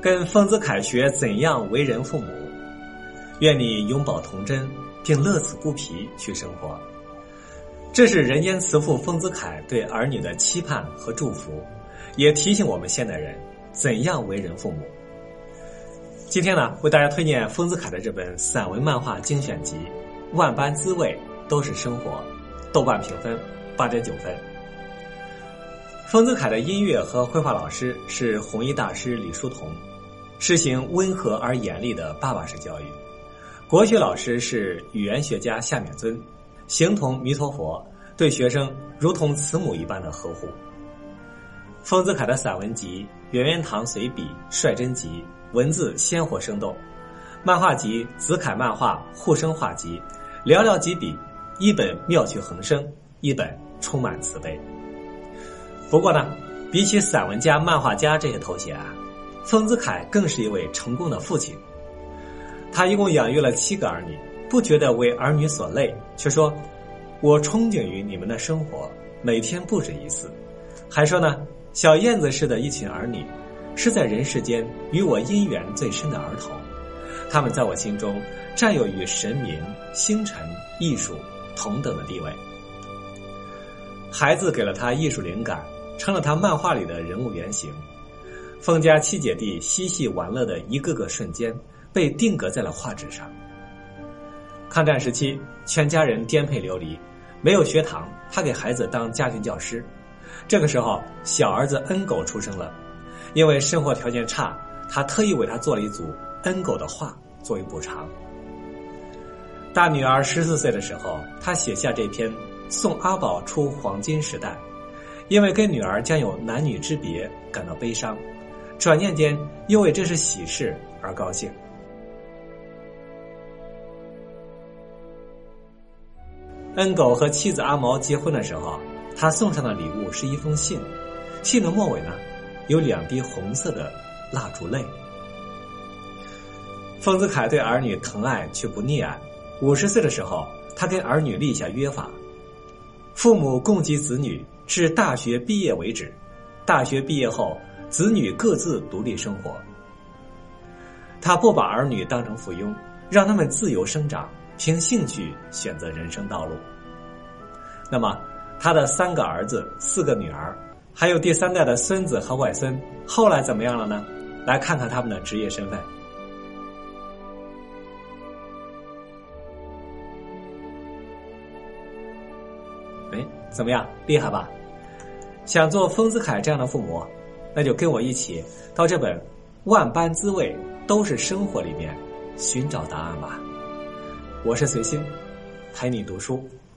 跟丰子恺学怎样为人父母。愿你永葆童真，并乐此不疲去生活。这是人间慈父丰子恺对儿女的期盼和祝福，也提醒我们现代人怎样为人父母。今天呢，为大家推荐丰子恺的这本散文漫画精选集《万般滋味都是生活》，豆瓣评分八点九分。丰子恺的音乐和绘画老师是弘一大师李叔同。实行温和而严厉的爸爸式教育，国学老师是语言学家夏勉尊，形同弥陀佛，对学生如同慈母一般的呵护。丰子恺的散文集《圆圆堂随笔》《率真集》，文字鲜活生动；漫画集《子恺漫画护生画集》，寥寥几笔，一本妙趣横生，一本充满慈悲。不过呢，比起散文家、漫画家这些头衔啊。丰子恺更是一位成功的父亲，他一共养育了七个儿女，不觉得为儿女所累，却说：“我憧憬于你们的生活，每天不止一次。”还说呢：“小燕子似的一群儿女，是在人世间与我姻缘最深的儿童，他们在我心中占有与神明、星辰、艺术同等的地位。”孩子给了他艺术灵感，成了他漫画里的人物原型。封家七姐弟嬉戏玩乐的一个个瞬间，被定格在了画纸上。抗战时期，全家人颠沛流离，没有学堂，他给孩子当家庭教师。这个时候，小儿子恩狗出生了，因为生活条件差，他特意为他做了一组恩狗的画作为补偿。大女儿十四岁的时候，他写下这篇《送阿宝出黄金时代》，因为跟女儿将有男女之别感到悲伤。转念间，又为这是喜事而高兴。恩狗和妻子阿毛结婚的时候，他送上的礼物是一封信，信的末尾呢，有两滴红色的蜡烛泪。丰子恺对儿女疼爱却不溺爱。五十岁的时候，他跟儿女立下约法：父母供给子女至大学毕业为止，大学毕业后。子女各自独立生活，他不把儿女当成附庸，让他们自由生长，凭兴趣选择人生道路。那么，他的三个儿子、四个女儿，还有第三代的孙子和外孙，后来怎么样了呢？来看看他们的职业身份。哎，怎么样？厉害吧？想做丰子恺这样的父母？那就跟我一起到这本《万般滋味都是生活》里面寻找答案吧。我是随心，陪你读书。